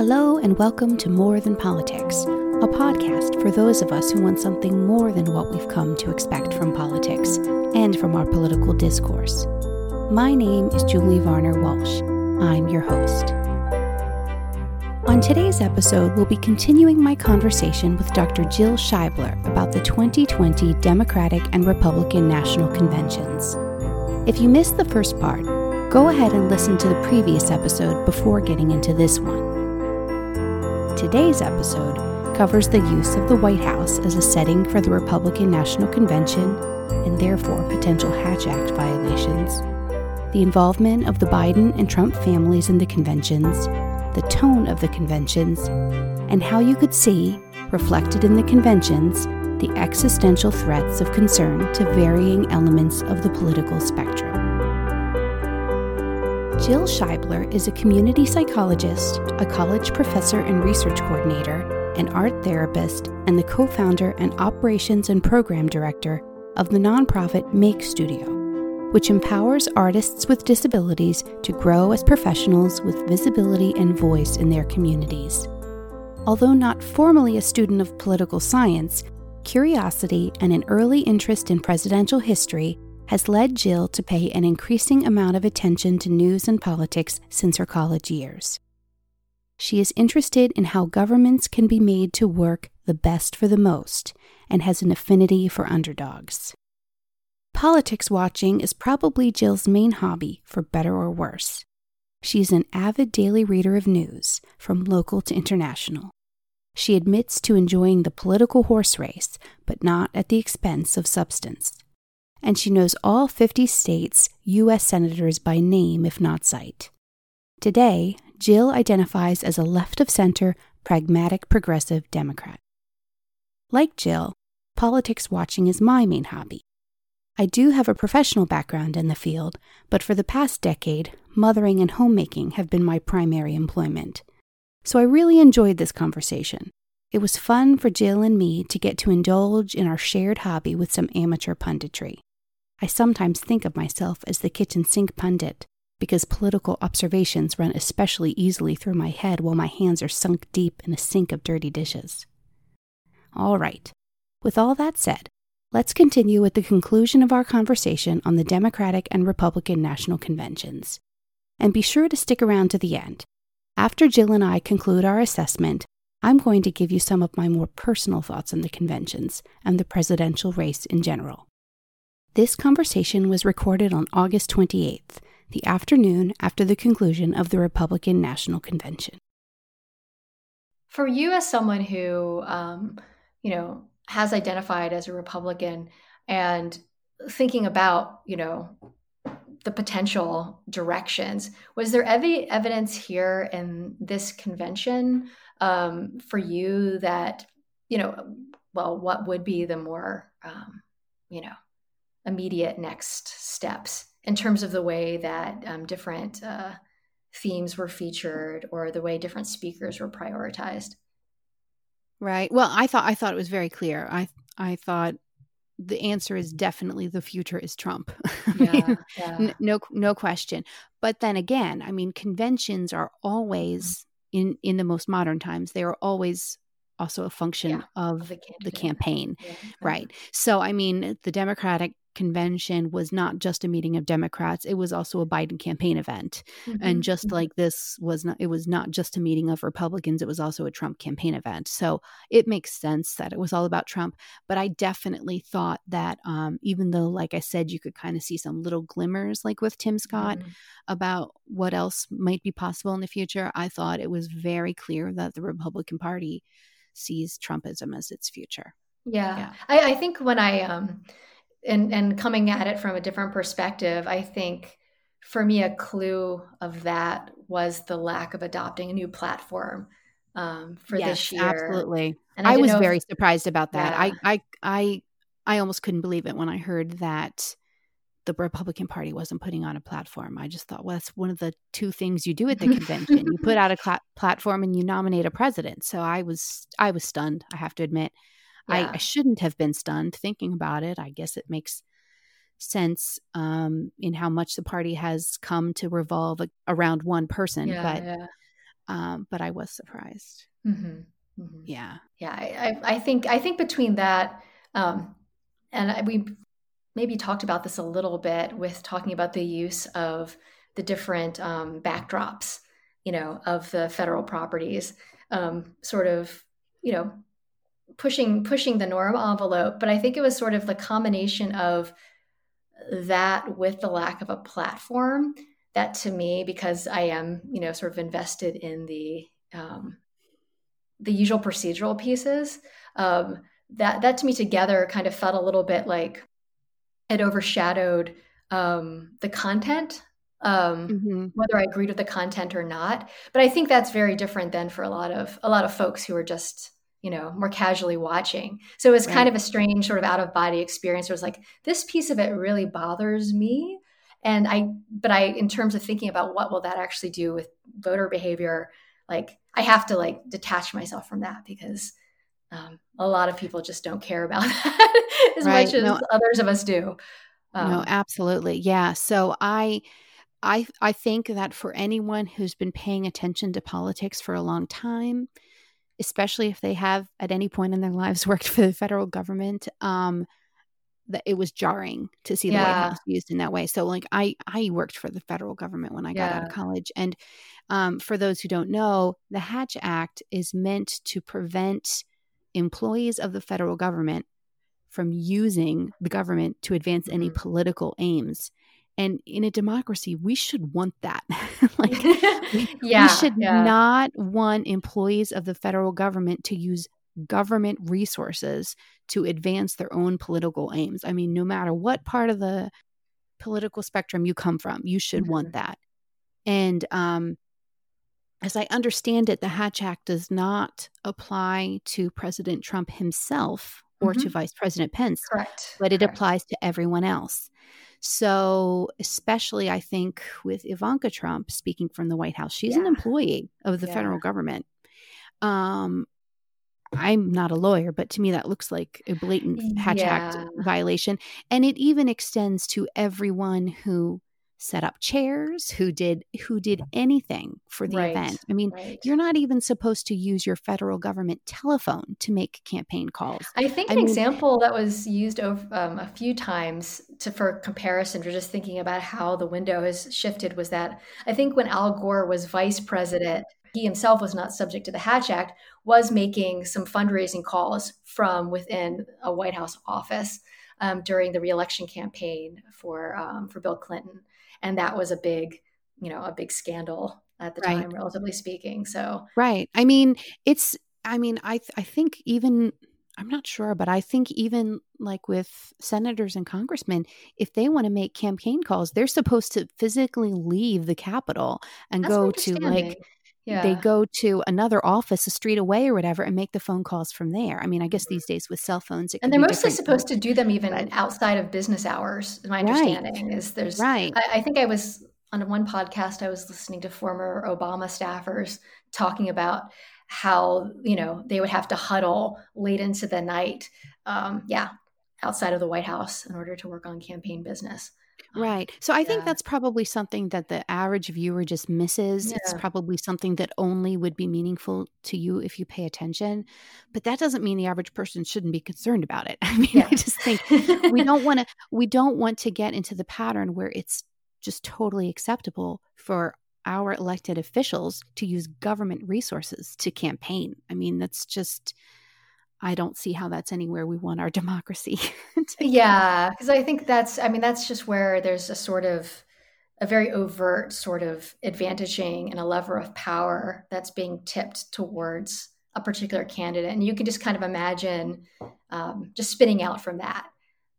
Hello, and welcome to More Than Politics, a podcast for those of us who want something more than what we've come to expect from politics and from our political discourse. My name is Julie Varner Walsh. I'm your host. On today's episode, we'll be continuing my conversation with Dr. Jill Scheibler about the 2020 Democratic and Republican National Conventions. If you missed the first part, go ahead and listen to the previous episode before getting into this one. Today's episode covers the use of the White House as a setting for the Republican National Convention and therefore potential Hatch Act violations, the involvement of the Biden and Trump families in the conventions, the tone of the conventions, and how you could see, reflected in the conventions, the existential threats of concern to varying elements of the political spectrum. Jill Scheibler is a community psychologist, a college professor and research coordinator, an art therapist, and the co founder and operations and program director of the nonprofit Make Studio, which empowers artists with disabilities to grow as professionals with visibility and voice in their communities. Although not formally a student of political science, curiosity and an early interest in presidential history has led Jill to pay an increasing amount of attention to news and politics since her college years. She is interested in how governments can be made to work the best for the most and has an affinity for underdogs. Politics watching is probably Jill's main hobby, for better or worse. She is an avid daily reader of news, from local to international. She admits to enjoying the political horse race, but not at the expense of substance and she knows all 50 states' U.S. senators by name, if not sight. Today, Jill identifies as a left of center, pragmatic progressive Democrat. Like Jill, politics watching is my main hobby. I do have a professional background in the field, but for the past decade, mothering and homemaking have been my primary employment. So I really enjoyed this conversation. It was fun for Jill and me to get to indulge in our shared hobby with some amateur punditry. I sometimes think of myself as the kitchen sink pundit, because political observations run especially easily through my head while my hands are sunk deep in a sink of dirty dishes. All right, with all that said, let's continue with the conclusion of our conversation on the Democratic and Republican National Conventions. And be sure to stick around to the end. After Jill and I conclude our assessment, I'm going to give you some of my more personal thoughts on the conventions and the presidential race in general. This conversation was recorded on August 28th, the afternoon after the conclusion of the Republican National Convention. For you, as someone who, um, you know, has identified as a Republican and thinking about, you know, the potential directions, was there any evidence here in this convention um, for you that, you know, well, what would be the more, um, you know, immediate next steps in terms of the way that um, different uh, themes were featured or the way different speakers were prioritized. Right. Well i thought i thought it was very clear. I i thought the answer is definitely the future is trump. Yeah, yeah. no no question. But then again i mean conventions are always in in the most modern times they are always also a function yeah, of, of, the, the campaign, yeah, right? So, I mean, the Democratic convention was not just a meeting of Democrats, it was also a Biden campaign event. Mm-hmm. And just mm-hmm. like this was not, it was not just a meeting of Republicans, it was also a Trump campaign event. So it makes sense that it was all about Trump. But I definitely thought that um, even though, like I said, you could kind of see some little glimmers, like with Tim Scott, mm-hmm. about what else might be possible in the future, I thought it was very clear that the Republican Party sees Trumpism as its future. Yeah. yeah. I, I think when I, um, and and coming at it from a different perspective i think for me a clue of that was the lack of adopting a new platform um, for yes, this year. absolutely. And i, I was very if, surprised about that. Yeah. I, I i i almost couldn't believe it when i heard that the republican party wasn't putting on a platform. I just thought well that's one of the two things you do at the convention. You put out a cl- platform and you nominate a president. So i was i was stunned i have to admit yeah. I, I, shouldn't have been stunned thinking about it. I guess it makes sense um, in how much the party has come to revolve around one person. Yeah, but yeah. um, but I was surprised. Mm-hmm. Mm-hmm. Yeah, yeah. I, I, think I think between that um, and we maybe talked about this a little bit with talking about the use of the different um, backdrops, you know, of the federal properties, um, sort of, you know, pushing pushing the norm envelope. But I think it was sort of the combination of that with the lack of a platform that to me, because I am, you know, sort of invested in the um, the usual procedural pieces, um, that that to me together kind of felt a little bit like it overshadowed um, the content um, mm-hmm. whether I agreed with the content or not. But I think that's very different than for a lot of a lot of folks who are just you know more casually watching. So it was right. kind of a strange sort of out of body experience. It was like this piece of it really bothers me, and I but I in terms of thinking about what will that actually do with voter behavior, like I have to like detach myself from that because. Um, a lot of people just don't care about that as right. much as no, others of us do. Um, no, absolutely. Yeah. So I, I I think that for anyone who's been paying attention to politics for a long time, especially if they have at any point in their lives worked for the federal government, um, that it was jarring to see the yeah. White House used in that way. So, like, I I worked for the federal government when I got yeah. out of college, and um, for those who don't know, the Hatch Act is meant to prevent employees of the federal government from using the government to advance mm-hmm. any political aims. And in a democracy, we should want that. like, yeah, we should yeah. not want employees of the federal government to use government resources to advance their own political aims. I mean, no matter what part of the political spectrum you come from, you should mm-hmm. want that. And um, as I understand it, the Hatch Act does not apply to President Trump himself or mm-hmm. to Vice President Pence. Correct. But it Correct. applies to everyone else. So, especially, I think with Ivanka Trump speaking from the White House, she's yeah. an employee of the yeah. federal government. Um, I'm not a lawyer, but to me, that looks like a blatant Hatch yeah. Act violation. And it even extends to everyone who set up chairs, who did who did anything for the right, event. I mean, right. you're not even supposed to use your federal government telephone to make campaign calls. I think I an mean, example that was used over, um, a few times to for comparison, for just thinking about how the window has shifted, was that I think when Al Gore was vice president, he himself was not subject to the Hatch Act, was making some fundraising calls from within a White House office um, during the reelection campaign for um, for Bill Clinton and that was a big you know a big scandal at the right. time relatively speaking. So right. I mean it's i mean i th- i think even i'm not sure but i think even like with senators and congressmen if they want to make campaign calls they're supposed to physically leave the capitol and That's go to like yeah. they go to another office a street away or whatever and make the phone calls from there. I mean, I guess these days with cell phones, and they're mostly supposed to do them even outside of business hours. My understanding right. is there's right. I, I think I was on one podcast. I was listening to former Obama staffers talking about how you know they would have to huddle late into the night. Um, yeah, outside of the White House in order to work on campaign business. Right. So I yeah. think that's probably something that the average viewer just misses. Yeah. It's probably something that only would be meaningful to you if you pay attention. But that doesn't mean the average person shouldn't be concerned about it. I mean, yeah. I just think we don't want to we don't want to get into the pattern where it's just totally acceptable for our elected officials to use government resources to campaign. I mean, that's just I don't see how that's anywhere we want our democracy. yeah, because I think that's, I mean, that's just where there's a sort of a very overt sort of advantaging and a lever of power that's being tipped towards a particular candidate. And you can just kind of imagine um, just spinning out from that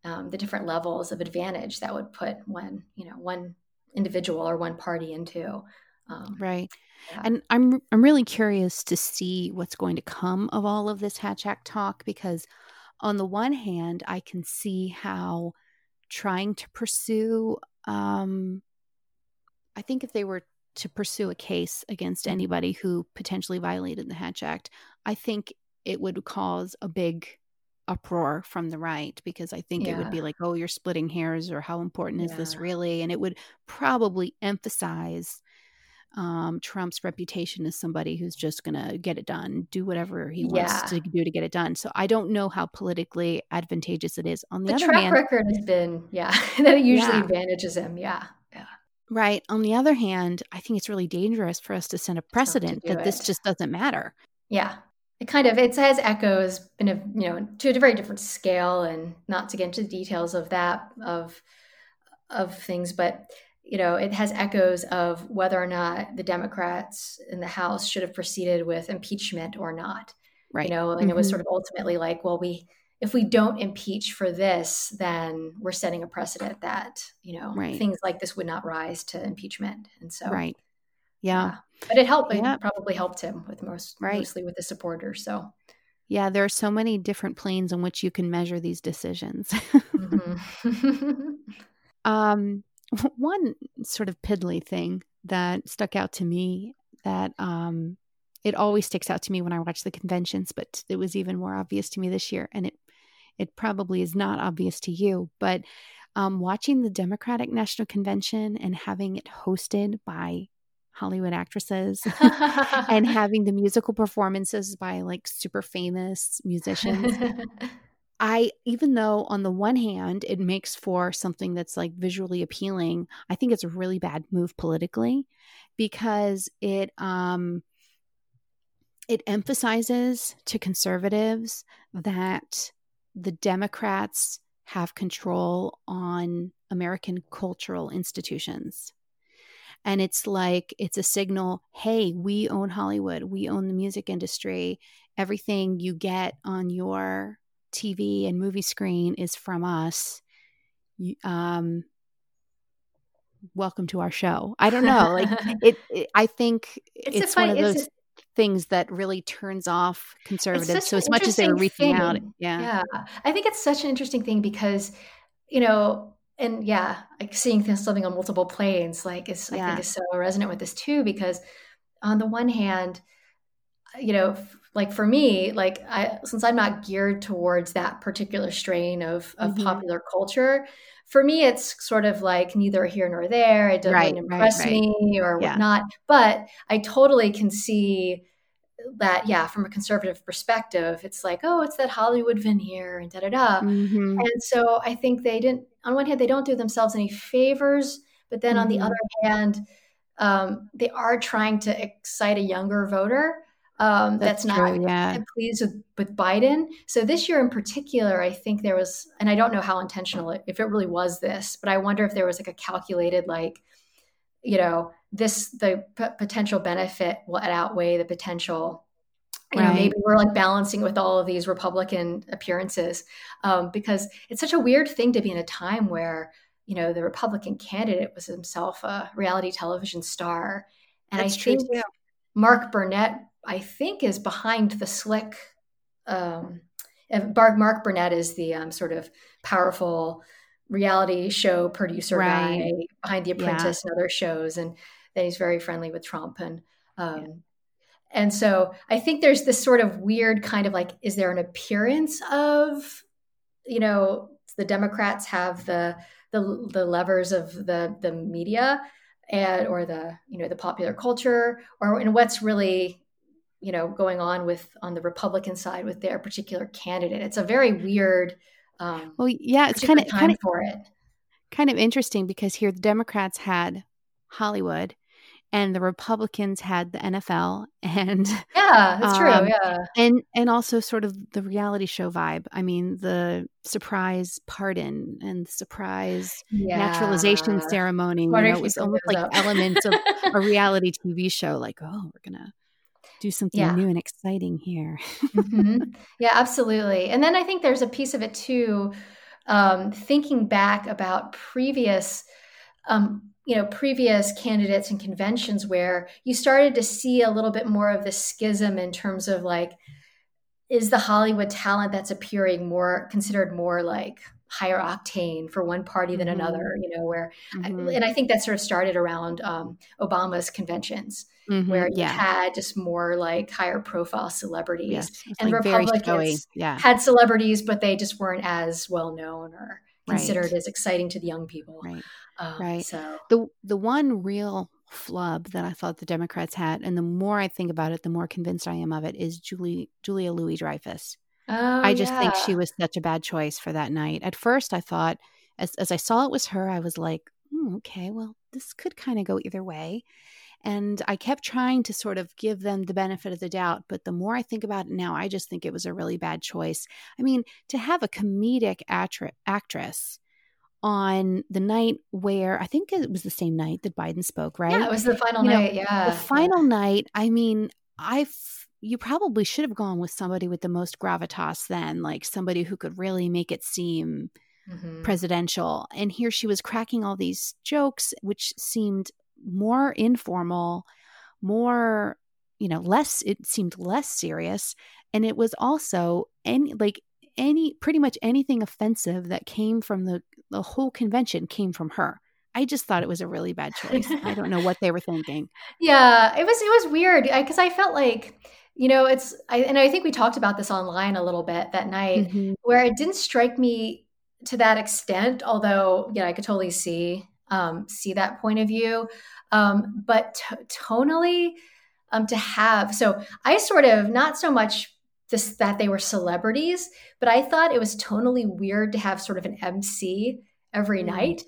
um, the different levels of advantage that would put one, you know, one individual or one party into. Um, right. Yeah. And I'm I'm really curious to see what's going to come of all of this Hatch Act talk because on the one hand, I can see how trying to pursue um, I think if they were to pursue a case against mm-hmm. anybody who potentially violated the Hatch Act, I think it would cause a big uproar from the right because I think yeah. it would be like, oh, you're splitting hairs or how important is yeah. this really? And it would probably emphasize um, Trump's reputation as somebody who's just going to get it done, do whatever he wants Yeah. to do to get it done. So I don't know how politically advantageous it is. On the, The other track hand, record has been, yeah, that it usually Yeah. advantages him. Yeah. Yeah. right. On the other hand, I think it's really dangerous for us to set a precedent that this just doesn't matter. Yeah. It kind of it has echoes in a you know to a very different scale and not to get into the details of that of of things, but you know, it has echoes of whether or not the Democrats in the House should have proceeded with impeachment or not. Right. You know, and it was Mhm. sort of ultimately like, well, we if we don't impeach for this, then we're setting a precedent that, you know, Right. things like this would not rise to impeachment. And so Right. Yeah. But it helped Yeah. it probably helped him with most Right. mostly with the supporters. So Yeah. There are so many different planes on which you can measure these decisions. mhm. Um, one sort of piddly thing that stuck out to me that um, it always sticks out to me when I watch the conventions, but it was even more obvious to me this year, and it it probably is not obvious to you, but um, watching the Democratic National Convention and having it hosted by Hollywood actresses and having the musical performances by like super famous musicians I, even though on the one hand, it makes for something that's like visually appealing, I think it's a really bad move politically because it, um, it emphasizes to conservatives that the Democrats have control on American cultural institutions. And it's like, it's a signal hey, we own Hollywood, we own the music industry. Everything you get on your TV and movie screen is from us. Um, welcome to our show. I don't know, like it. it I think It's it's, a one of those things that really turns off conservatives. So as much as they were interesting reaching out, yeah, yeah i think it's such an interesting thing because you know and yeah like seeing things something on multiple planes like is i think is so resonant with this too because on the one hand you know f- like for me like i since i'm not geared towards that particular strain of of Mhm. popular culture for me it's sort of like neither here nor there it doesn't Right, right, impress right. me or Yeah. whatnot but i totally can see that yeah from a conservative perspective it's like oh it's that hollywood veneer and da da da Mhm. and so i think they didn't on one hand they don't do themselves any favors but then on the Mhm. other hand um, they are trying to excite a younger voter um, that's, that's, not true. Yeah, pleased with, with biden so this year in particular i think there was and i don't know how intentional it, if it really was this but i wonder if there was like a calculated like you know this the p- potential benefit will outweigh the potential you know maybe we're like balancing with all of these republican appearances um, because it's such a weird thing to be in a time where you know the republican candidate was himself a reality television star and That's i true, think too. mark burnett i think is behind the slick um, Mark, Burnett is the um, sort of powerful reality show producer Right. guy behind The Yeah. Apprentice and other shows, and then he's very friendly with Trump and um, and so I think there's this sort of weird kind of like, is there an appearance of, you know, the Democrats have the the the levers of the the media and or the you know the popular culture or and what's really you know going on with on the Republican side with their particular candidate. It's a very weird um, well, yeah, it's kind of time kind of for it. kind of interesting because here the Democrats had Hollywood, and the Republicans had the NFL, and Yeah, that's true. Um, yeah, and and also sort of the reality show vibe. I mean, the surprise pardon and surprise yeah. naturalization ceremony. You know, it was almost like elements of a reality TV show. Like, oh, we're gonna do something Yeah. new and exciting here. Mhm. Yeah, absolutely. And then I think there's a piece of it too, um, thinking back about previous, um, you know, previous candidates and conventions where you started to see a little bit more of the schism in terms of like, is the Hollywood talent that's appearing more considered more like higher octane for one party than Mhm. another? You know, where, Mhm. and I think that sort of started around um, Obama's conventions Mhm. where you yeah, had just more like higher profile celebrities yes, and like very showy. Republicans Yeah, had celebrities, but they just weren't as well known or Right. considered as exciting to the young people. right. Um, right. So the the one real flub that I thought the Democrats had, and the more I think about it, the more convinced I am of it, is Julie Julia Louis Dreyfus. Oh, I just yeah. think she was such a bad choice for that night. At first, I thought, as as I saw it was her, I was like, hmm, okay, well, this could kind of go either way. And I kept trying to sort of give them the benefit of the doubt. But the more I think about it now, I just think it was a really bad choice. I mean, to have a comedic actri- actress on the night where I think it was the same night that Biden spoke, right? Yeah, it was the final You know, night. yeah. the final night, I mean, I f- you probably should have gone with somebody with the most gravitas then, like somebody who could really make it seem Mhm. presidential. And here she was cracking all these jokes, which seemed more informal, more, you know, less, it seemed less serious. And it was also any, like, any, pretty much anything offensive that came from the, the whole convention came from her. I just thought it was a really bad choice. I don't know what they were thinking. Yeah, it was it was weird because I felt like you know it's I, and I think we talked about this online a little bit that night Mhm. where it didn't strike me to that extent. Although yeah, I could totally see um, see that point of view, um, but t- tonally um, to have so I sort of not so much this that they were celebrities, but I thought it was tonally weird to have sort of an MC every Mm. night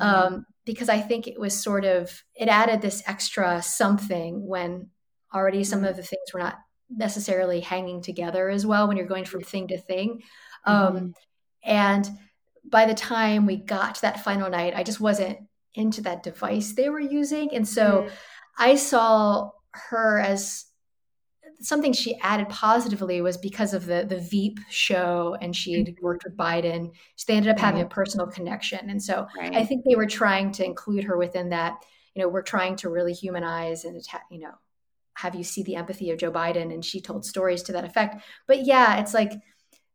Mhm. um, because I think it was sort of it added this extra something when already some Mhm. of the things were not necessarily hanging together as well when you're going from thing to thing. Um, Mhm. and by the time we got to that final night, I just wasn't into that device they were using, and so mm-hmm. I saw her as something she added positively was because of the the Veep show, and she had mm-hmm. worked with Biden. So they ended up having mm-hmm. a personal connection, and so Right. I think they were trying to include her within that. You know, we're trying to really humanize and you know have you see the empathy of Joe Biden, and she told stories to that effect. But yeah, it's like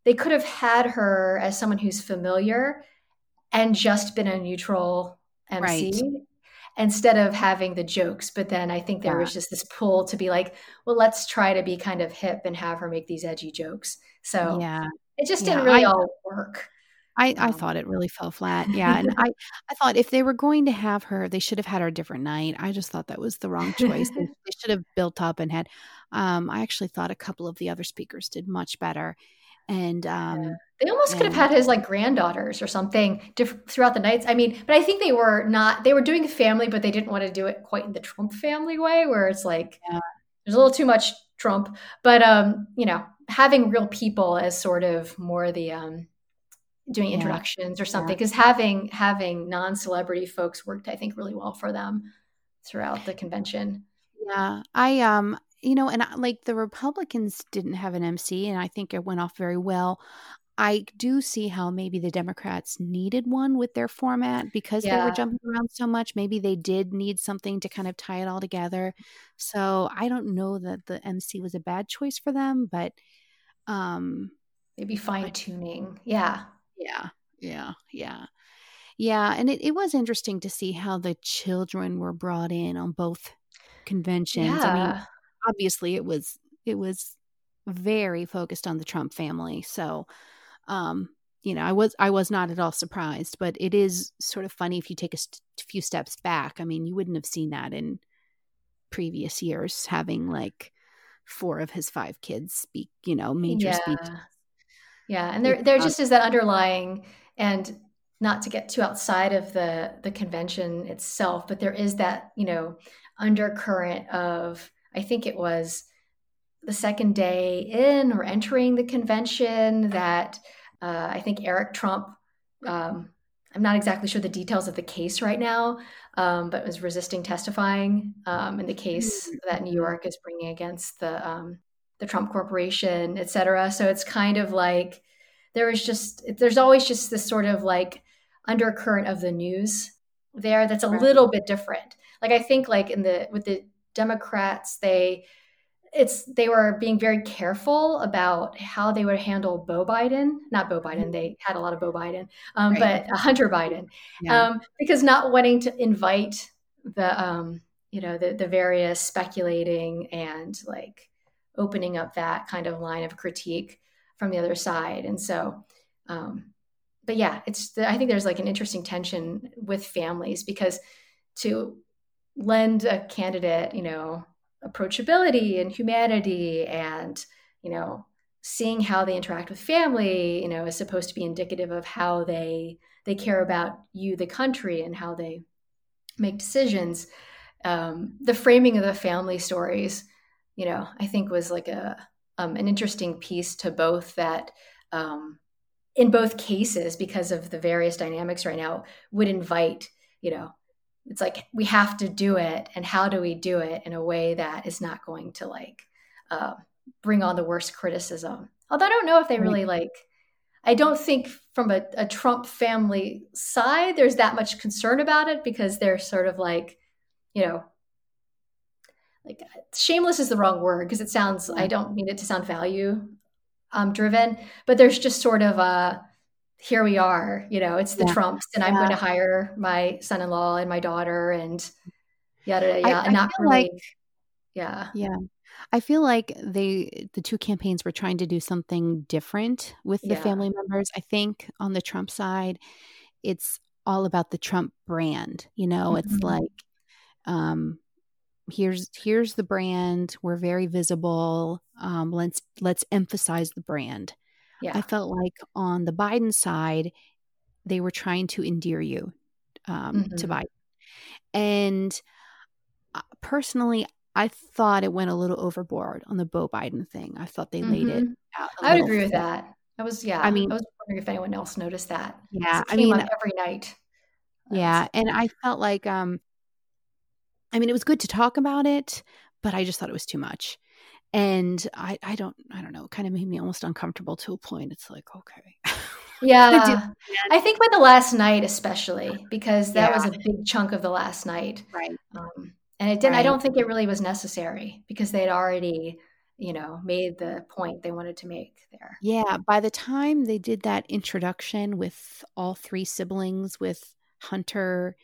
they could have had her as someone who's familiar and just been a neutral MC Right. instead of having the jokes. But then I think there Yeah. was just this pull to be like, well, let's try to be kind of hip and have her make these edgy jokes. So Yeah. it just didn't really I- all work. I, I Um, thought it really fell flat. Yeah. And I, I thought if they were going to have her, they should have had her a different night. I just thought that was the wrong choice. they, they should have built up and had, um, I actually thought a couple of the other speakers did much better. And, um, They almost could have had his like granddaughters or something diff- throughout the nights. I mean, but I think they were not, they were doing family, but they didn't want to do it quite in the Trump family way where it's like, Yeah. there's a little too much Trump. But, um, you know, having real people as sort of more the, um, doing Yeah. introductions or something because having having non-celebrity folks worked i think really well for them throughout the convention yeah, I, um, you know, and I, like the Republicans didn't have an MC, and I think it went off very well. I do see how maybe the Democrats needed one with their format because they were jumping around so much. Maybe they did need something to kind of tie it all together. So I don't know that the MC was a bad choice for them, but um, maybe fine-tuning yeah yeah, yeah, yeah. Yeah, and it, it was interesting to see how the children were brought in on both conventions. I mean, yeah obviously it was it was very focused on the Trump family. So um you know, I was I was not at all surprised, but it is sort of funny if you take a st- few steps back. I mean, you wouldn't have seen that in previous years having like four of his five kids speak, you know, major yeah speeches. yeah and there there just is that underlying and not to get too outside of the the convention itself but there is that you know undercurrent of i think it was the second day in or entering the convention that uh, i think eric trump um, i'm not exactly sure the details of the case right now um, but was resisting testifying um, in the case that new york is bringing against the um, the trump corporation et cetera. So it's kind of like there is just there's always just this sort of like undercurrent of the news there that's a Right. little bit different. Like i think like in the with the democrats they it's they were being very careful about how they would handle Beau Biden, not Beau Biden. They had a lot of Beau Biden, um, Right. but Hunter Biden, Yeah. um, because not wanting to invite the um, you know the the various speculating and like opening up that kind of line of critique from the other side, and so. Um, but yeah, it's the, I think there's like an interesting tension with families because to lend a candidate, you know, approachability and humanity and, you know, seeing how they interact with family, you know, is supposed to be indicative of how they they care about you, the country, and how they make decisions. Um, the framing of the family stories, you know, I think was like a um, an interesting piece to both that. Um, in both cases, because of the various dynamics right now, would invite, you know, it's like we have to do it and how do we do it in a way that is not going to like uh, bring on the worst criticism? Although i don't know if they really like i don't think from a, a, trump family side there's that much concern about it because they're sort of like you know like shameless is the wrong word because it sounds i don't mean it to sound value um, driven but there's just sort of a here we are you know it's the yeah. trumps and i'm going to hire my son-in-law and my daughter and yada yada, yada. I, and not really like, yeah yeah i feel like they the two campaigns were trying to do something different with the yeah. family members i think on the trump side it's all about the trump brand you know mm-hmm. it's like um here's here's the brand we're very visible um let's let's emphasize the brand yeah. I felt like on the Biden side, they were trying to endear you um, mm-hmm. to Biden. And uh, personally, I thought it went a little overboard on the Beau Biden thing. I thought they mm-hmm. laid it mm-hmm. out. I would agree with that. I was, yeah. I mean, I was wondering if anyone else noticed that. Yeah. I mean, every night. Yeah. And I felt like, um, I mean, it was good to talk about it, but I just thought it was too much and I, I don't I don't know, it kind of made me almost uncomfortable to a point. It's like, okay. Yeah. I think by the last night, especially because that yeah. was a big chunk of the last night. Right. Um, and it didn't, right. I don't think it really was necessary because they'd already, you know, made the point they wanted to make there. Yeah. By the time they did that introduction with all three siblings, with Hunter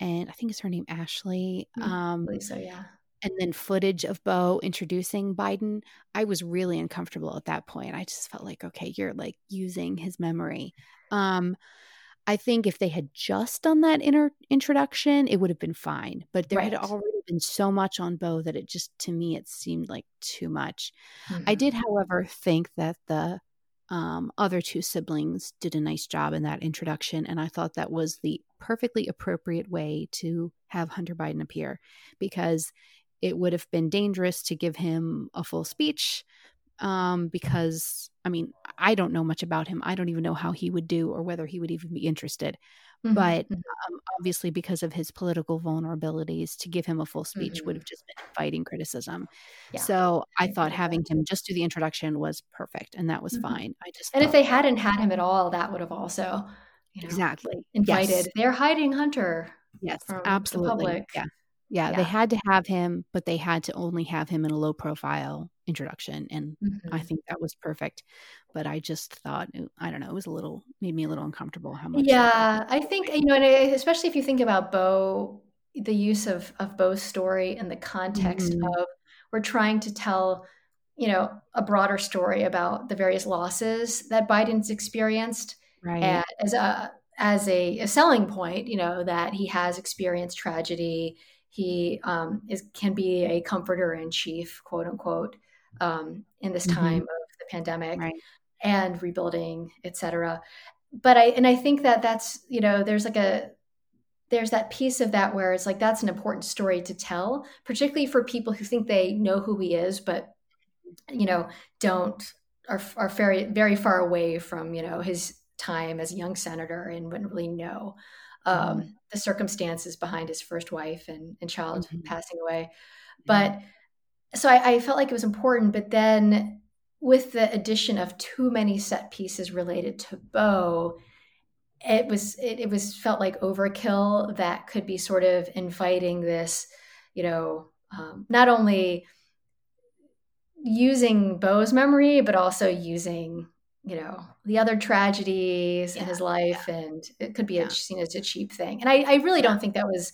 and I think it's her name, Ashley. Mm-hmm. Um, so, yeah and then footage of Beau introducing Biden, I was really uncomfortable at that point. I just felt like, okay, you're like using his memory. Um, I think if they had just done that inter- introduction, it would have been fine. But there right. had already been so much on Beau that it just, to me, it seemed like too much. Mm-hmm. I did, however, think that the um, other two siblings did a nice job in that introduction. And I thought that was the perfectly appropriate way to have Hunter Biden appear because it would have been dangerous to give him a full speech um, because I mean, I don't know much about him. I don't even know how he would do or whether he would even be interested. Mm-hmm. But mm-hmm. um, obviously, because of his political vulnerabilities, to give him a full speech mm-hmm. would have just been inviting criticism. Yeah. So I, thought having him just do the introduction was perfect, and that was mm-hmm. fine. I just and if they hadn't had him at all, that would have also you know, exactly invited. Yes. They're hiding Hunter. Yes, absolutely. Yeah. Yeah, yeah, they had to have him, but they had to only have him in a low profile introduction. And mm-hmm. I think that was perfect. But I just thought, I don't know, it was a little, made me a little uncomfortable how much. Yeah, I think, you know, and especially if you think about Beau, the use of, of Beau's story in the context mm-hmm. of we're trying to tell, you know, a broader story about the various losses that Biden's experienced. Right. And as a, as a, a selling point, you know, that he has experienced tragedy he um, is can be a comforter in chief, quote unquote, um, in this mm-hmm. time of the pandemic right. and rebuilding, et cetera. But I and I think that that's you know there's like a there's that piece of that where it's like that's an important story to tell, particularly for people who think they know who he is, but you know don't are are very very far away from you know his time as a young senator and wouldn't really know um, the circumstances behind his first wife and, and child mm-hmm. passing away. But so I, I, felt like it was important. But then with the addition of too many set pieces related to Beau, it was it, it was felt like overkill that could be sort of inviting this, you know, um, not only using Beau's memory, but also using you know the other tragedies yeah, in his life yeah. and it could be yeah. a, seen as a cheap thing. And i, I really don't think that was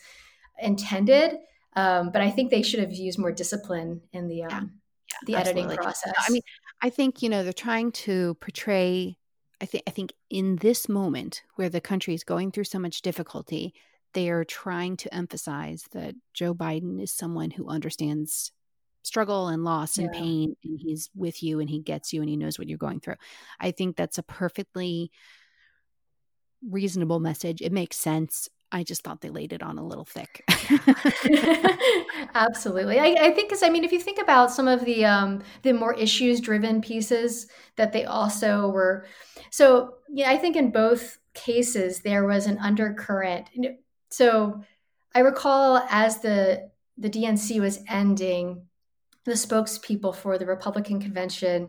intended um, but i think they should have used more discipline in the um, the editing process i mean i think you know they're trying to portray i think i think in this moment where the country is going through so much difficulty they're trying to emphasize that Joe Biden is someone who understands struggle and loss and yeah. pain and he's with you and he gets you and he knows what you're going through. I think that's a perfectly reasonable message. It makes sense. I just thought they laid it on a little thick. Absolutely, I, I think because I mean, if you think about some of the um, the more issues driven pieces that they also were, so yeah, I think in both cases there was an undercurrent. So I recall as the the DNC was ending, the spokespeople for the Republican convention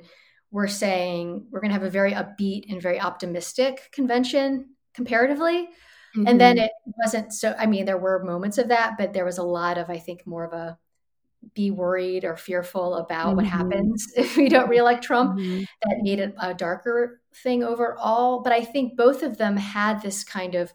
were saying we're going to have a very upbeat and very optimistic convention comparatively. Mm-hmm. And then mm-hmm. it wasn't so, I mean, there were moments of that, but there was a lot of, I think, more of a be worried or fearful about mm-hmm. what happens if we don't reelect Trump. Mm-hmm. That made it a darker thing overall. But I think both of them had this kind of,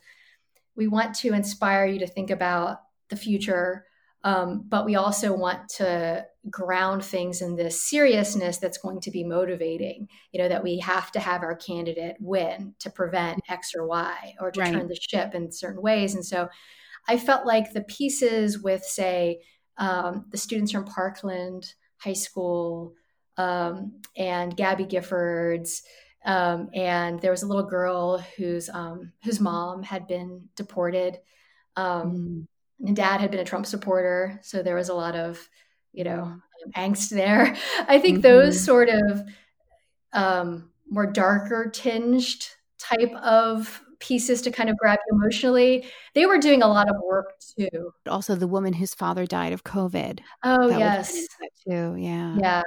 we want to inspire you to think about the future um, but we also want to ground things in this seriousness that's going to be motivating. You know, that we have to have our candidate win to prevent X or Y or to right. turn the ship in certain ways. And so I felt like the pieces with, say, um, the students from Parkland High School um, and Gabby Giffords. Um, and there was a little girl whose um, whose mom had been deported. Um, mm and dad had been a Trump supporter, so there was a lot of, you know, angst there. I think mm-hmm. those sort of um, more darker tinged type of pieces to kind of grab you emotionally. They were doing a lot of work too. Also, the woman whose father died of COVID. Oh yes, too. Yeah, yeah,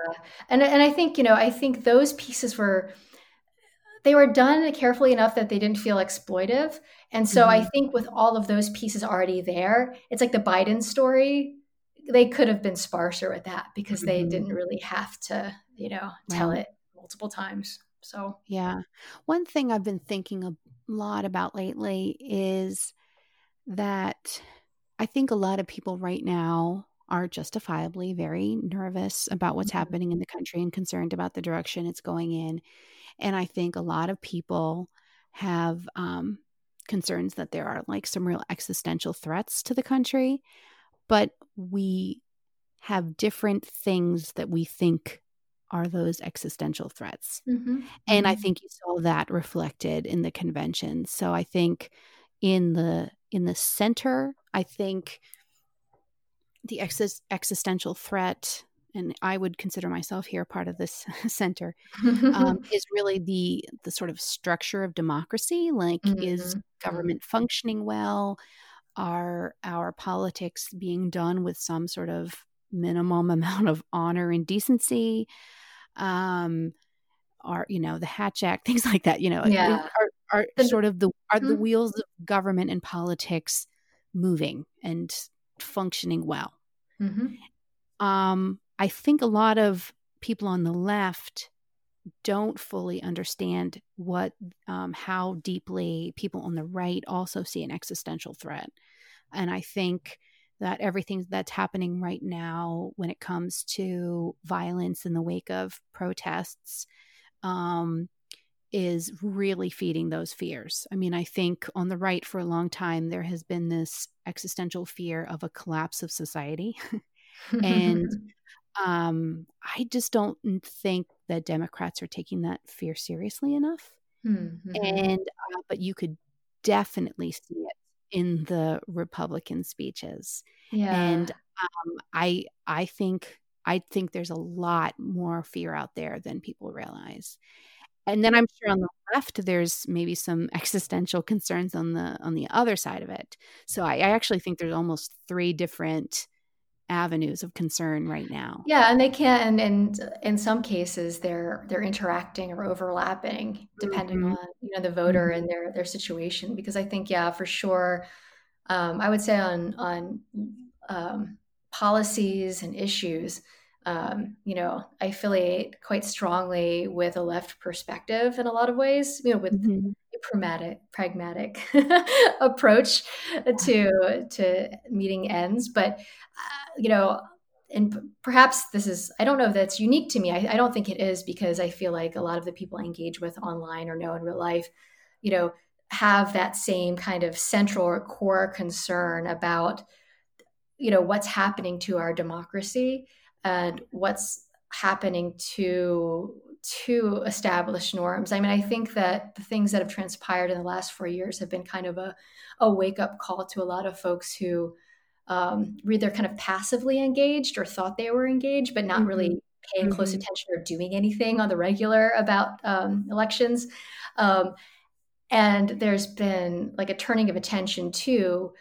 and and I think you know I think those pieces were they were done carefully enough that they didn't feel exploitive. And so mm-hmm. I think with all of those pieces already there, it's like the Biden story. They could have been sparser with that because mm-hmm. they didn't really have to, you know, tell right. it multiple times. So, yeah. One thing I've been thinking a lot about lately is that I think a lot of people right now are justifiably very nervous about what's mm-hmm. happening in the country and concerned about the direction it's going in. And I think a lot of people have um, concerns that there are like some real existential threats to the country, but we have different things that we think are those existential threats. Mm-hmm. And I mm-hmm. think you saw that reflected in the convention. So I think in the in the center, I think the ex- existential threat and I would consider myself here part of this center, um, is really the the sort of structure of democracy. Like, mm-hmm. is mm-hmm. government functioning well? Are our politics being done with some sort of minimum amount of honor and decency? Um, are you know the Hatch Act, things like that? You know, yeah. are, are sort of the are mm-hmm. the wheels of government and politics moving and functioning well? Mm-hmm. Um, I think a lot of people on the left don't fully understand what um, how deeply people on the right also see an existential threat and i think that everything that's happening right now when it comes to violence in the wake of protests um, is really feeding those fears. I mean, I think on the right for a long time, there has been this existential fear of a collapse of society. and um, I just don't think that Democrats are taking that fear seriously enough. Mm-hmm. And uh, but you could definitely see it in the Republican speeches. Yeah. And um, I I think I think there's a lot more fear out there than people realize. And then I'm sure on the left there's maybe some existential concerns on the on the other side of it. So I, I actually think there's almost three different avenues of concern right now. Yeah, and they can and, and in some cases they're they're interacting or overlapping depending mm-hmm. on you know the voter mm-hmm. and their their situation because I think yeah, for sure um, I would say on on um, policies and issues um, you know, I affiliate quite strongly with a left perspective in a lot of ways, you know, with mm-hmm. a pragmatic, pragmatic approach to to meeting ends. But uh, you know, and perhaps this is I don't know if that's unique to me. I, I don't think it is because I feel like a lot of the people I engage with online or know in real life, you know, have that same kind of central or core concern about you know what's happening to our democracy and what's happening to to establish norms. I mean, I think that the things that have transpired in the last four years have been kind of a, a wake up call to a lot of folks who um, were either kind of passively engaged or thought they were engaged, but not mm-hmm. really paying mm-hmm. close attention or doing anything on the regular about um, elections. Um, and there's been like a turning of attention to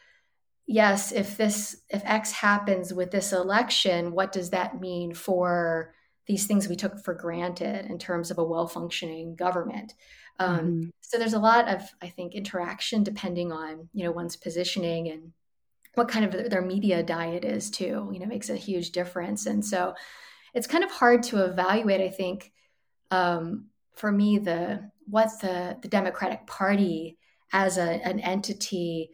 yes if this if x happens with this election what does that mean for these things we took for granted in terms of a well functioning government um, mm-hmm. so there's a lot of i think interaction depending on you know one's positioning and what kind of their media diet is too you know makes a huge difference and so it's kind of hard to evaluate i think um, for me the what the the democratic party as a, an entity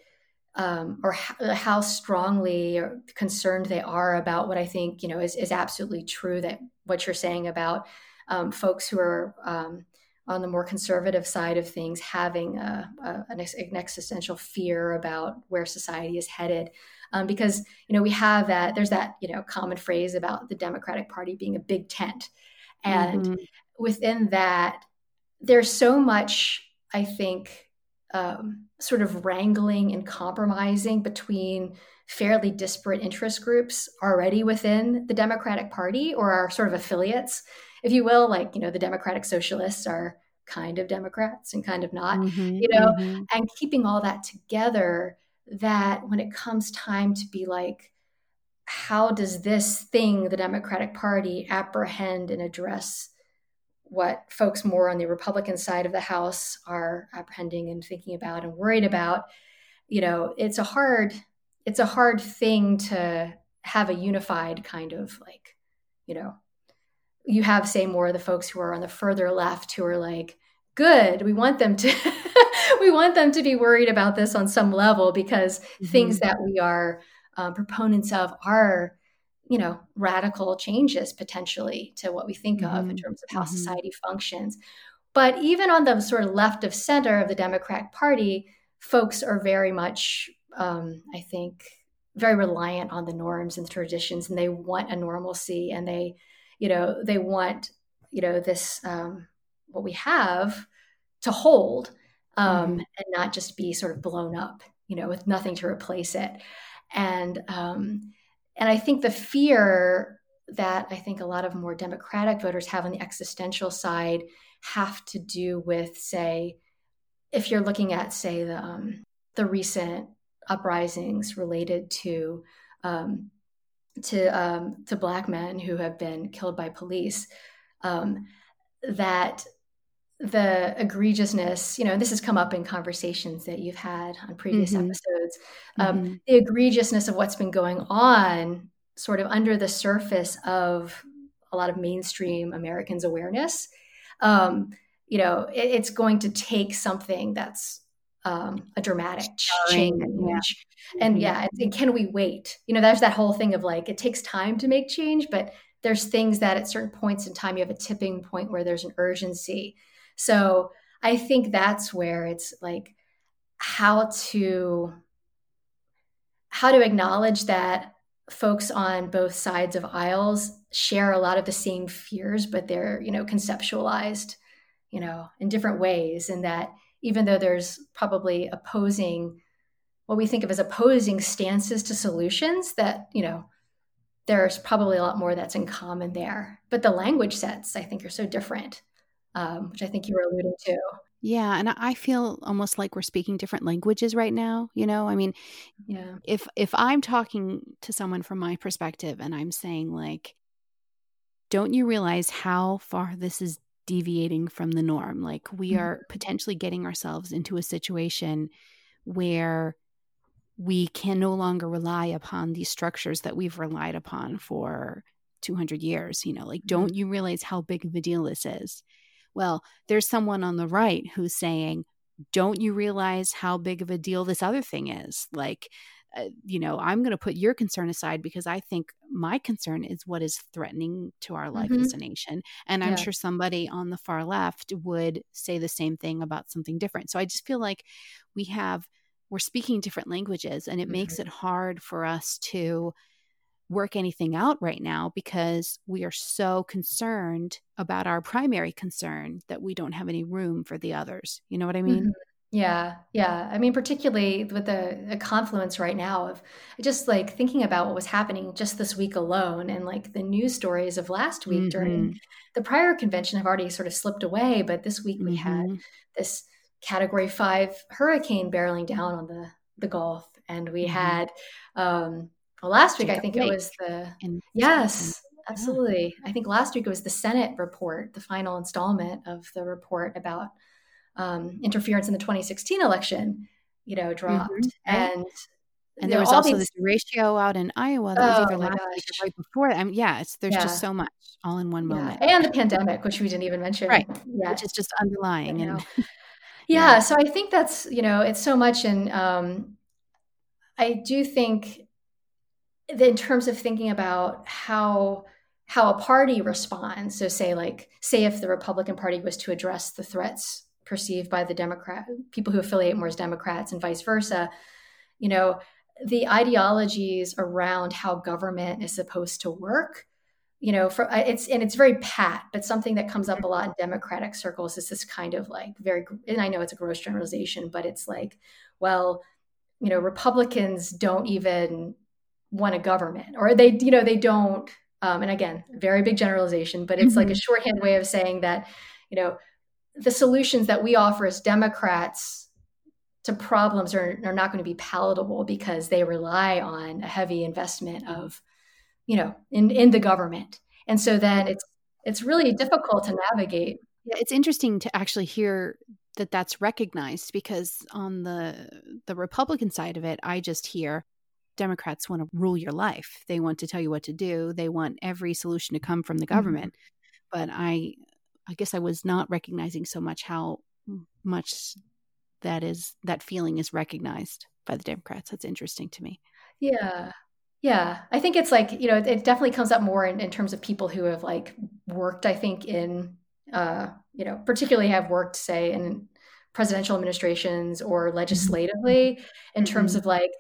um, or how strongly or concerned they are about what I think you know is, is absolutely true that what you're saying about um, folks who are um, on the more conservative side of things having a, a, an existential fear about where society is headed um, because you know we have that there's that you know common phrase about the Democratic Party being a big tent and mm-hmm. within that there's so much I think um, sort of wrangling and compromising between fairly disparate interest groups already within the Democratic Party or our sort of affiliates, if you will. Like, you know, the Democratic Socialists are kind of Democrats and kind of not, mm-hmm, you know, mm-hmm. and keeping all that together that when it comes time to be like, how does this thing, the Democratic Party, apprehend and address what folks more on the Republican side of the House are apprehending and thinking about and worried about. You know, it's a hard it's a hard thing to have a unified kind of like, you know, you have say more of the folks who are on the further left who are like, good, we want them to we want them to be worried about this on some level because mm-hmm. things that we are um, proponents of are you know radical changes potentially to what we think mm-hmm. of in mm-hmm. terms of how mm-hmm. society functions but even on the sort of left of center of the democratic party folks are very much um, i think very reliant on the norms and the traditions and they want a normalcy and they you know they want you know this um, what we have to hold um, mm-hmm. and not just be sort of blown up you know with nothing to replace it and um, and I think the fear that I think a lot of more Democratic voters have on the existential side have to do with, say, if you're looking at, say, the um, the recent uprisings related to um, to um, to black men who have been killed by police, um, that the egregiousness, you know, this has come up in conversations that you've had on previous mm-hmm. episodes, um, mm-hmm. the egregiousness of what's been going on sort of under the surface of a lot of mainstream Americans' awareness. Um, you know, it, it's going to take something that's um, a dramatic change. Yeah. And mm-hmm. yeah, and can we wait? You know, there's that whole thing of like, it takes time to make change, but there's things that at certain points in time, you have a tipping point where there's an urgency so I think that's where it's like how to how to acknowledge that folks on both sides of aisles share a lot of the same fears but they're you know conceptualized you know in different ways and that even though there's probably opposing what we think of as opposing stances to solutions that you know there's probably a lot more that's in common there. But the language sets i think are so different um, which I think you were alluding to. Yeah, and I feel almost like we're speaking different languages right now. You know, I mean, yeah. If if I'm talking to someone from my perspective and I'm saying like, don't you realize how far this is deviating from the norm? Like we mm-hmm. are potentially getting ourselves into a situation where we can no longer rely upon these structures that we've relied upon for 200 years you know like don't mm-hmm. you realize how big of a deal this is well, there's someone on the right who's saying, don't you realize how big of a deal this other thing is? Like, uh, you know, I'm going to put your concern aside because I think my concern is what is threatening to our life mm-hmm. as a nation. And I'm sure somebody on the far left would say the same thing about something different. So I just feel like we have, we're speaking different languages and it mm-hmm. makes it hard for us to work anything out right now because we are so concerned about our primary concern that we don't have any room for the others. You know what I mean? Mm-hmm. Yeah, yeah. I mean, particularly with the, the, confluence right now of just like thinking about what was happening just this week alone, and like the news stories of last week mm-hmm. during the prior convention have already sort of slipped away, but this week we mm-hmm. had this Category Five hurricane barreling down on the the Gulf, and we mm-hmm. had um, well, last week I think it was the yes, absolutely. I think last week it was the Senate report, the final installment of the report about um, interference in the 2016 election. You know, dropped mm-hmm. and and there was also these... this derecho out in Iowa that was oh, either last week or right before. I mean, yeah, it's there's yeah. just so much all in one moment. Yeah. And the pandemic, which we didn't even mention, right? Yeah, which is just underlying. And yeah. yeah, so I think that's you know it's so much, and um, I do think in terms of thinking about how how a party responds so say like say if the republican party was to address the threats perceived by the democrat people who affiliate more as democrats and vice versa you know the ideologies around how government is supposed to work you know for uh, it's and it's very pat but something that comes up a lot in democratic circles is this kind of like very and i know it's a gross generalization but it's like well you know republicans don't even want a government or they you know they don't um, and again very big generalization but it's mm-hmm. like a mm-hmm. shorthand way of saying that you know the solutions that we offer as democrats to problems are, are not going to be palatable because they rely on a heavy investment of you know in in the government and so then it's it's really difficult to navigate yeah, it's interesting to actually hear that that's recognized because on the the republican side of it i just hear Democrats want to rule your life. They want to tell you what to do. They want every solution to come from the mm-hmm. government. Mm-hmm. But I I guess I was not recognizing so much how much that is that feeling is recognized by the Democrats. That's interesting to me. Yeah. Yeah. I think it's like, you know, it definitely comes up more in, in terms of people who have like worked, I think, in uh, you know, particularly have worked, say, in presidential administrations or mm-hmm. legislatively in mm-hmm. terms of like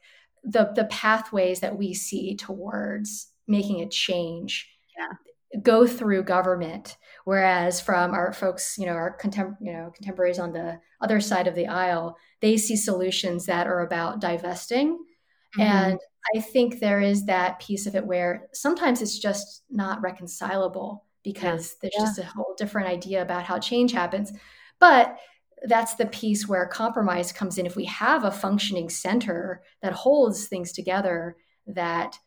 the the pathways that we see towards making a change yeah. go through government whereas from our folks you know our contem- you know contemporaries on the other side of the aisle they see solutions that are about divesting mm-hmm. and i think there is that piece of it where sometimes it's just not reconcilable because yeah. there's yeah. just a whole different idea about how change happens but that's the piece where compromise comes in. If we have a functioning center that holds things together, that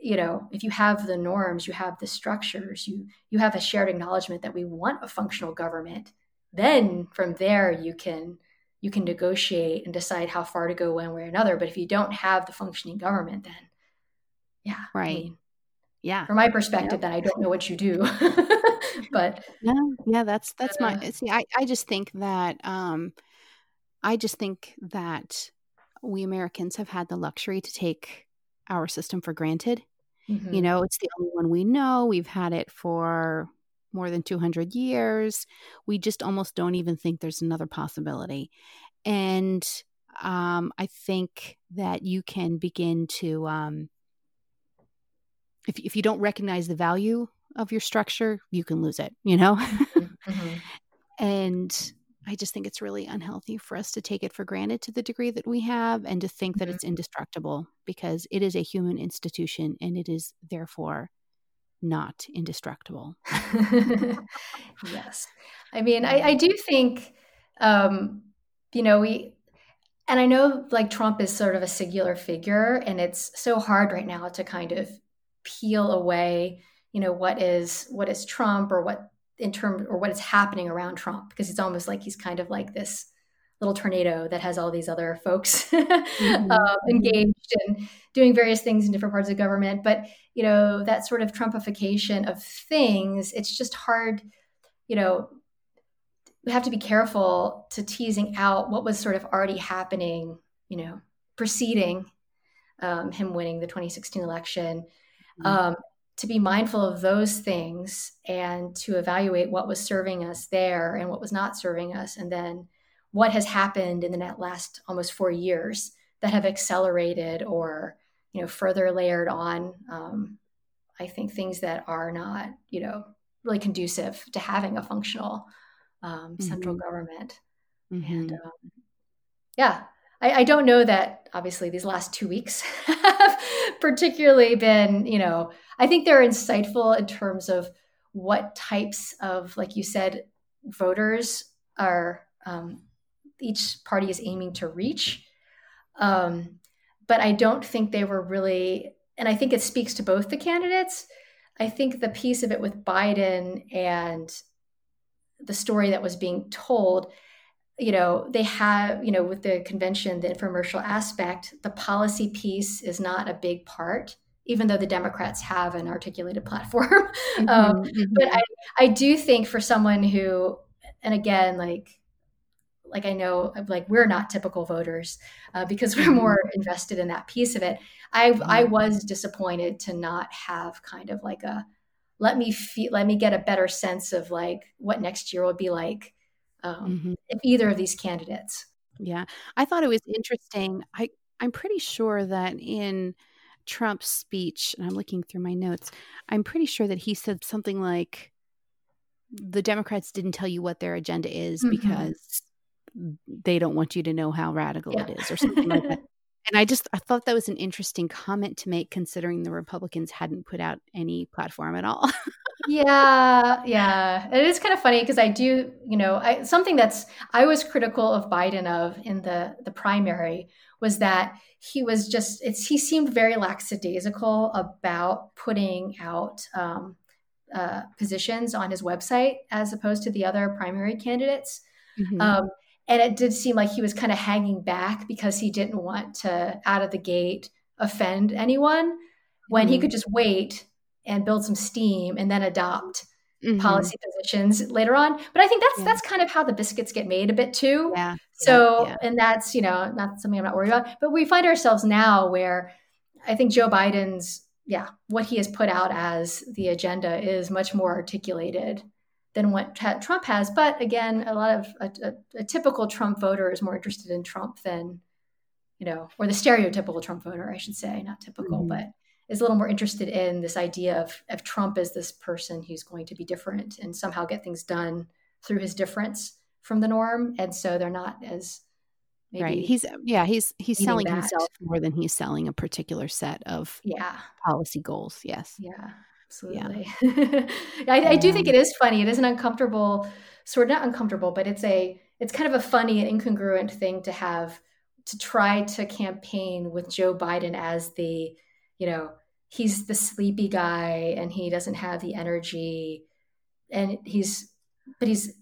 you know, if you have the norms, you have the structures, you you have a shared acknowledgement that we want a functional government, then from there you can you can negotiate and decide how far to go one way or another. But if you don't have the functioning government, then yeah, right. I mean, yeah. From my perspective, yep. then I don't know what you do. but yeah, yeah, that's that's my see. I I just think that um, I just think that we Americans have had the luxury to take our system for granted. Mm-hmm. You know, it's the only one we know. We've had it for more than 200 years. We just almost don't even think there's another possibility. And um, I think that you can begin to, um, if, if you don't recognize the value of your structure, you can lose it, you know? Mm-hmm. and I just think it's really unhealthy for us to take it for granted to the degree that we have and to think mm-hmm. that it's indestructible because it is a human institution and it is therefore not indestructible. yes. I mean, I, I do think, um, you know, we, and I know like Trump is sort of a singular figure and it's so hard right now to kind of peel away you know what is what is Trump or what in term or what is happening around Trump because it's almost like he's kind of like this little tornado that has all these other folks mm-hmm. uh, engaged and doing various things in different parts of government. But you know that sort of Trumpification of things, it's just hard. You know, we have to be careful to teasing out what was sort of already happening. You know, preceding um, him winning the 2016 election. Mm-hmm. Um, to be mindful of those things and to evaluate what was serving us there and what was not serving us, and then what has happened in the last almost four years that have accelerated or you know further layered on um, i think things that are not you know really conducive to having a functional um, mm-hmm. central government mm-hmm. and um, yeah I, I, don't know that obviously these last two weeks have particularly been you know i think they're insightful in terms of what types of like you said voters are um, each party is aiming to reach um, but I don't think they were really, and I think it speaks to both the candidates. I think the piece of it with Biden and the story that was being told, you know, they have, you know, with the convention, the infomercial aspect, the policy piece is not a big part, even though the Democrats have an articulated platform. Mm-hmm, um, mm-hmm. But I, I do think for someone who, and again, like like I know like we're not typical voters uh, because we're more mm-hmm. invested in that piece of it. I I mm-hmm. was disappointed to not have kind of like a let me feel let me get a better sense of like what next year will be like um, either of these candidates. Yeah, I thought it was interesting. I I'm pretty sure that in Trump's speech, and I'm looking through my notes, I'm pretty sure that he said something like the Democrats didn't tell you what their agenda is mm-hmm. because they don't want you to know how radical yeah. it is or something like that. And I just I thought that was an interesting comment to make considering the Republicans hadn't put out any platform at all. yeah, yeah. It is kind of funny because I do, you know, I, something that's I was critical of Biden of in the the primary was that he was just it's he seemed very lackadaisical about putting out um, uh, positions on his website as opposed to the other primary candidates. Mm-hmm. Um, and it did seem like he was kind of hanging back because he didn't want to out of the gate offend anyone when mm-hmm. he could just wait and build some steam and then adopt mm-hmm. policy positions later on but i think that's yeah. that's kind of how the biscuits get made a bit too yeah so yeah. and that's you know not something i'm not worried about but we find ourselves now where i think joe biden's yeah what he has put out as the agenda is much more articulated than what Trump has. But again, a lot of a, a, a, typical Trump voter is more interested in Trump than, you know, or the stereotypical Trump voter, I should say, not typical, mm-hmm. but is a little more interested in this idea of, of Trump as this person who's going to be different and somehow get things done through his difference from the norm. And so they're not as right. He's yeah, he's he's selling that. himself more than he's selling a particular set of yeah policy goals. Yes. Yeah absolutely. Yeah. I, I, do think it is funny. It is an uncomfortable, sort of not uncomfortable, but it's a it's kind of a funny and incongruent thing to have to try to campaign with Joe Biden as the, you know, he's the sleepy guy and he doesn't have the energy, and he's, but he's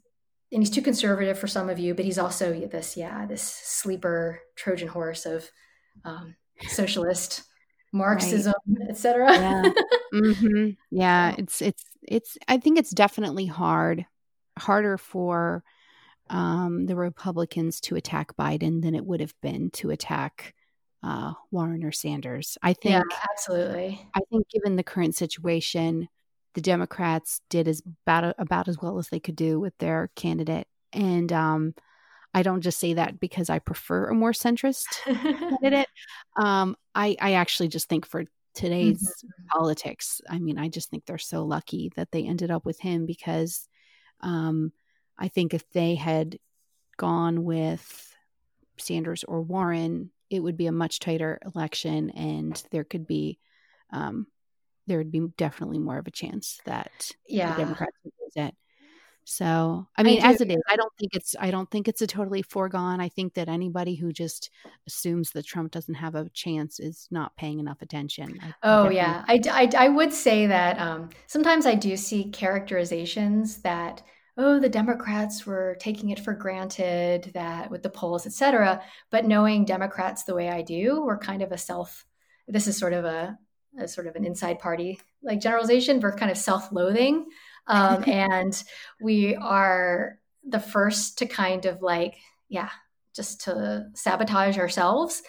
and he's too conservative for some of you, but he's also this, yeah, this sleeper Trojan horse of um, socialist Marxism, right. etc. Yeah. mm-hmm. yeah, it's it's it's. I think it's definitely hard, harder for um, the Republicans to attack Biden than it would have been to attack uh, Warren or Sanders. I think yeah, absolutely. I think given the current situation, the Democrats did as about about as well as they could do with their candidate, and um, I don't just say that because I prefer a more centrist candidate. Um, I, I actually just think for today's mm-hmm. politics, I mean, I just think they're so lucky that they ended up with him because um, I think if they had gone with Sanders or Warren, it would be a much tighter election and there could be um, there would be definitely more of a chance that yeah. the Democrats would lose it. So, I mean, I as it is, I don't think it's I don't think it's a totally foregone. I think that anybody who just assumes that Trump doesn't have a chance is not paying enough attention. I, oh I yeah, I, I, I would say that um, sometimes I do see characterizations that oh the Democrats were taking it for granted that with the polls, etc. But knowing Democrats the way I do, we're kind of a self. This is sort of a, a sort of an inside party like generalization. We're kind of self-loathing um, and we are the first to kind of like, yeah, just to sabotage ourselves.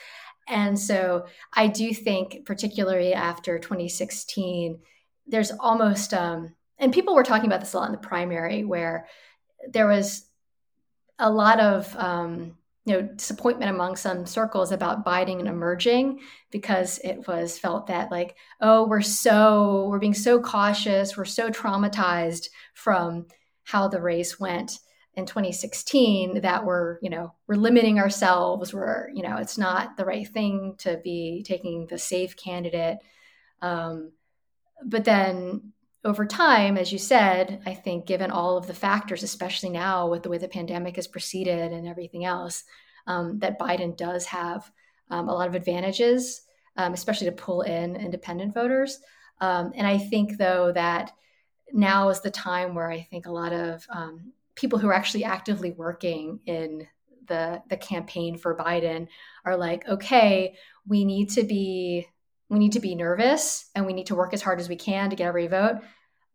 And so I do think, particularly after 2016, there's almost, um, and people were talking about this a lot in the primary, where there was a lot of um, you know disappointment among some circles about Biden and emerging because it was felt that like oh we're so we're being so cautious we're so traumatized from how the race went in 2016 that we're you know we're limiting ourselves we're you know it's not the right thing to be taking the safe candidate. Um, but then over time, as you said, I think given all of the factors, especially now with the way the pandemic has proceeded and everything else, um, that Biden does have um, a lot of advantages, um, especially to pull in independent voters. Um, and I think, though, that now is the time where I think a lot of um, people who are actually actively working in the the campaign for Biden are like, okay, we need to be we need to be nervous and we need to work as hard as we can to get every vote.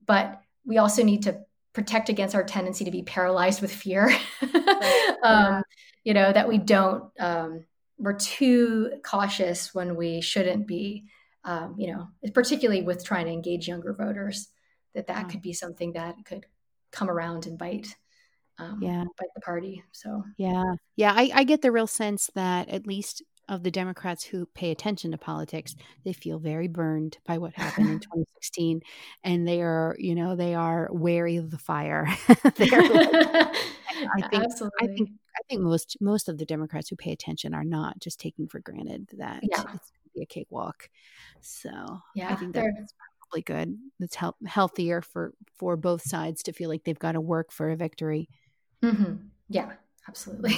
But we also need to protect against our tendency to be paralyzed with fear. um, you know, that we don't, um, we're too cautious when we shouldn't be, um, you know, particularly with trying to engage younger voters, that that could be something that could come around and bite. Um, yeah, bite the party. So yeah, yeah, I, I get the real sense that at least of the Democrats who pay attention to politics, they feel very burned by what happened in 2016, and they are, you know, they are wary of the fire. like, I think, Absolutely. I think, I think most most of the Democrats who pay attention are not just taking for granted that yeah. it's going to be a cakewalk. So yeah, I think that's probably good. It's help, healthier for for both sides to feel like they've got to work for a victory. Mm-hmm. Yeah, absolutely.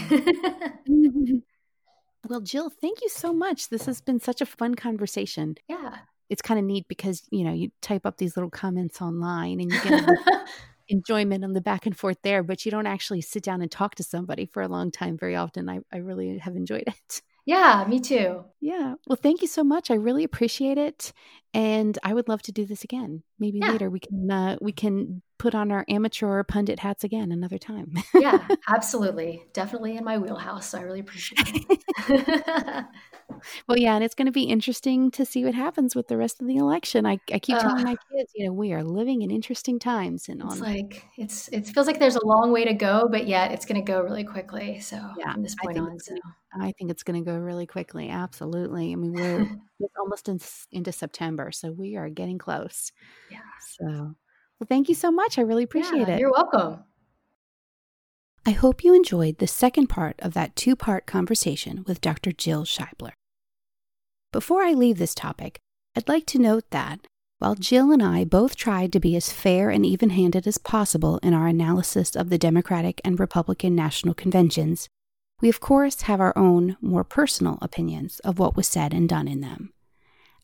Well, Jill, thank you so much. This has been such a fun conversation. Yeah. It's kind of neat because, you know, you type up these little comments online and you get enjoyment on the back and forth there, but you don't actually sit down and talk to somebody for a long time very often. I, I really have enjoyed it. Yeah, me too. Yeah. Well, thank you so much. I really appreciate it, and I would love to do this again. Maybe yeah. later we can uh, we can put on our amateur pundit hats again another time. yeah, absolutely. Definitely in my wheelhouse. So I really appreciate it. well, yeah, and it's going to be interesting to see what happens with the rest of the election. I, I keep uh, telling my kids, you know, we are living in interesting times, and it's on. like it's it feels like there's a long way to go, but yet it's going to go really quickly. So yeah, from this point on, so. I think it's going to go really quickly. Absolutely. I mean, we're almost in, into September, so we are getting close. Yeah. So, well, thank you so much. I really appreciate yeah, it. You're welcome. I hope you enjoyed the second part of that two part conversation with Dr. Jill Scheibler. Before I leave this topic, I'd like to note that while Jill and I both tried to be as fair and even handed as possible in our analysis of the Democratic and Republican national conventions, we of course have our own, more personal opinions of what was said and done in them.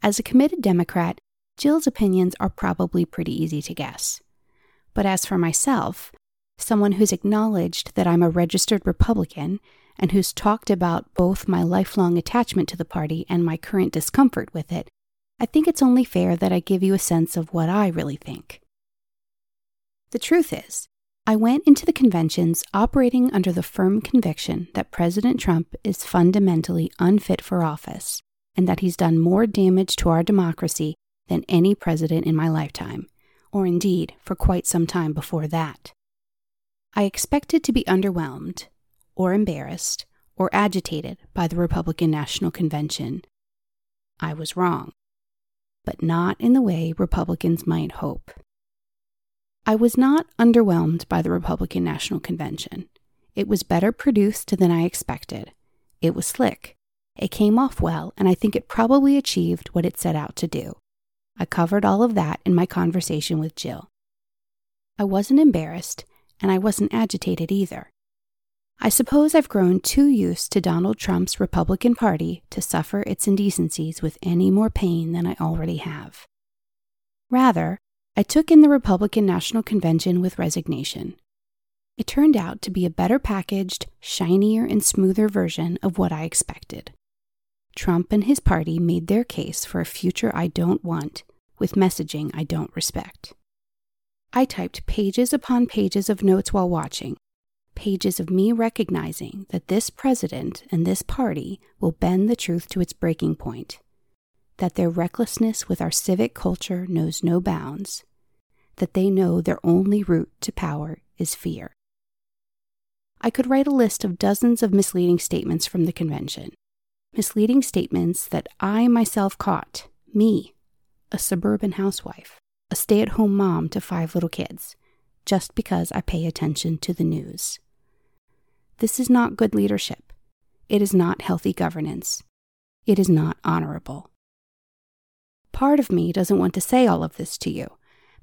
As a committed Democrat, Jill's opinions are probably pretty easy to guess. But as for myself, someone who's acknowledged that I'm a registered Republican and who's talked about both my lifelong attachment to the party and my current discomfort with it, I think it's only fair that I give you a sense of what I really think. The truth is, I went into the conventions operating under the firm conviction that President Trump is fundamentally unfit for office and that he's done more damage to our democracy than any president in my lifetime, or indeed for quite some time before that. I expected to be underwhelmed, or embarrassed, or agitated by the Republican National Convention. I was wrong, but not in the way Republicans might hope. I was not underwhelmed by the Republican National Convention. It was better produced than I expected. It was slick. It came off well, and I think it probably achieved what it set out to do. I covered all of that in my conversation with Jill. I wasn't embarrassed, and I wasn't agitated either. I suppose I've grown too used to Donald Trump's Republican Party to suffer its indecencies with any more pain than I already have. Rather, I took in the Republican National Convention with resignation. It turned out to be a better packaged, shinier, and smoother version of what I expected. Trump and his party made their case for a future I don't want, with messaging I don't respect. I typed pages upon pages of notes while watching, pages of me recognizing that this president and this party will bend the truth to its breaking point, that their recklessness with our civic culture knows no bounds, that they know their only route to power is fear. I could write a list of dozens of misleading statements from the convention, misleading statements that I myself caught, me, a suburban housewife, a stay at home mom to five little kids, just because I pay attention to the news. This is not good leadership. It is not healthy governance. It is not honorable. Part of me doesn't want to say all of this to you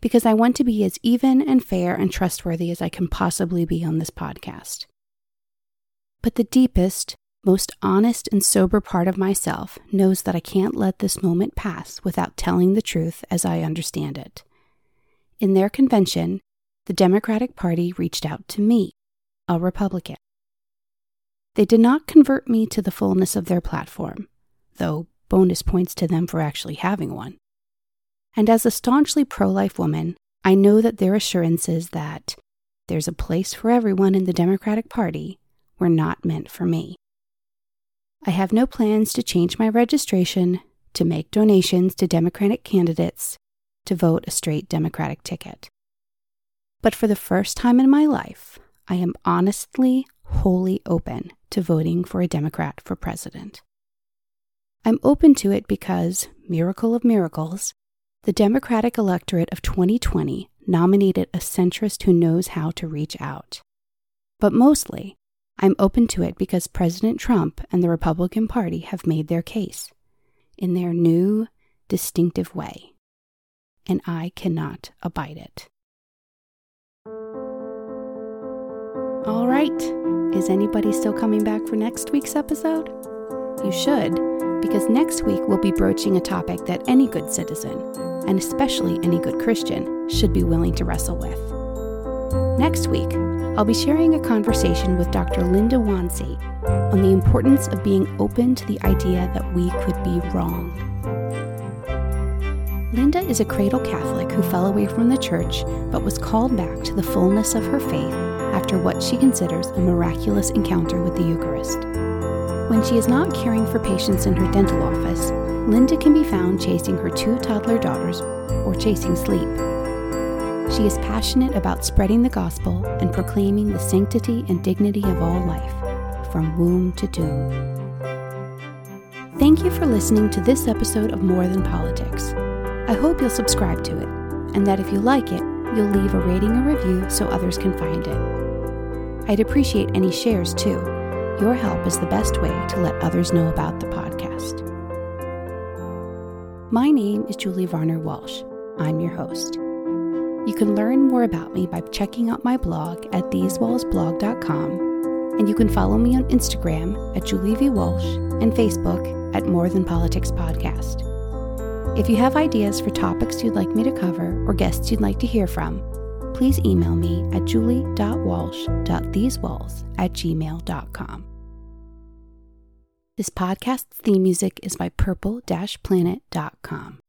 because I want to be as even and fair and trustworthy as I can possibly be on this podcast. But the deepest, most honest and sober part of myself knows that I can't let this moment pass without telling the truth as I understand it. In their convention, the Democratic Party reached out to me, a Republican. They did not convert me to the fullness of their platform, though bonus points to them for actually having one. And as a staunchly pro life woman, I know that their assurances that there's a place for everyone in the Democratic Party were not meant for me. I have no plans to change my registration, to make donations to Democratic candidates, to vote a straight Democratic ticket. But for the first time in my life, I am honestly, wholly open to voting for a Democrat for president. I'm open to it because, miracle of miracles, the Democratic electorate of 2020 nominated a centrist who knows how to reach out. But mostly, I'm open to it because President Trump and the Republican Party have made their case in their new, distinctive way. And I cannot abide it. All right, is anybody still coming back for next week's episode? You should, because next week we'll be broaching a topic that any good citizen, and especially any good Christian, should be willing to wrestle with. Next week, I'll be sharing a conversation with Dr. Linda Wansi on the importance of being open to the idea that we could be wrong. Linda is a cradle Catholic who fell away from the church but was called back to the fullness of her faith after what she considers a miraculous encounter with the Eucharist. When she is not caring for patients in her dental office, Linda can be found chasing her two toddler daughters or chasing sleep. She is passionate about spreading the gospel and proclaiming the sanctity and dignity of all life, from womb to tomb. Thank you for listening to this episode of More Than Politics. I hope you'll subscribe to it, and that if you like it, you'll leave a rating or review so others can find it. I'd appreciate any shares too. Your help is the best way to let others know about the podcast. My name is Julie Varner Walsh. I'm your host. Can learn more about me by checking out my blog at thesewallsblog.com, and you can follow me on Instagram at Julie V. Walsh and Facebook at More Than Politics Podcast. If you have ideas for topics you'd like me to cover or guests you'd like to hear from, please email me at julie.walsh.thesewalls at gmail.com. This podcast's theme music is by purple-planet.com.